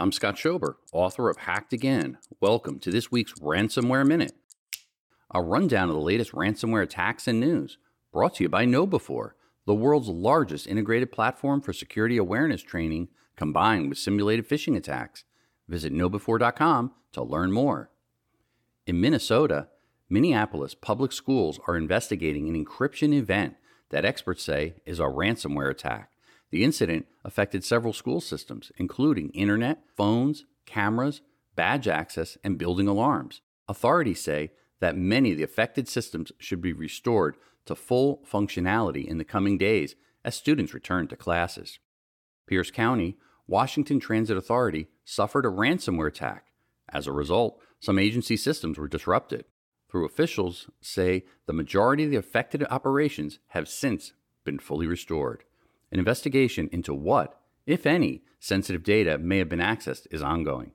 I'm Scott Schober, author of Hacked Again. Welcome to this week's Ransomware Minute. A rundown of the latest ransomware attacks and news, brought to you by KnowBe4, the world's largest integrated platform for security awareness training combined with simulated phishing attacks. Visit knowbe4.com to learn more. In Minnesota, Minneapolis public schools are investigating an encryption event that experts say is a ransomware attack. The incident affected several school systems, including internet, phones, cameras, badge access, and building alarms. Authorities say that many of the affected systems should be restored to full functionality in the coming days as students return to classes. Pierce County, Washington Transit Authority suffered a ransomware attack. As a result, some agency systems were disrupted. Through officials say the majority of the affected operations have since been fully restored. An investigation into what, if any, sensitive data may have been accessed is ongoing.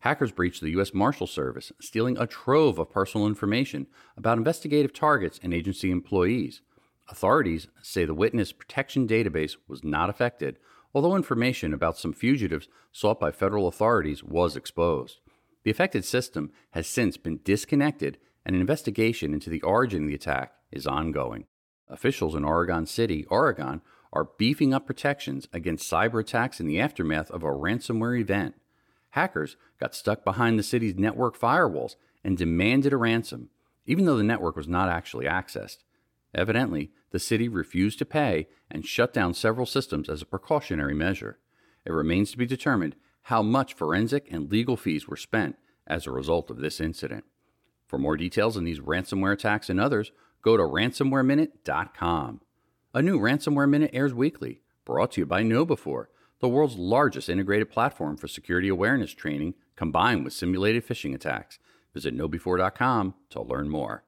Hackers breached the U.S. Marshal Service, stealing a trove of personal information about investigative targets and agency employees. Authorities say the witness protection database was not affected, although information about some fugitives sought by federal authorities was exposed. The affected system has since been disconnected, and an investigation into the origin of the attack is ongoing. Officials in Oregon City, Oregon, are beefing up protections against cyber attacks in the aftermath of a ransomware event. Hackers got stuck behind the city's network firewalls and demanded a ransom, even though the network was not actually accessed. Evidently, the city refused to pay and shut down several systems as a precautionary measure. It remains to be determined how much forensic and legal fees were spent as a result of this incident. For more details on these ransomware attacks and others, go to ransomwareminute.com. A new Ransomware Minute airs weekly, brought to you by KnowBe4, the world's largest integrated platform for security awareness training combined with simulated phishing attacks. Visit knowbe4.com to learn more.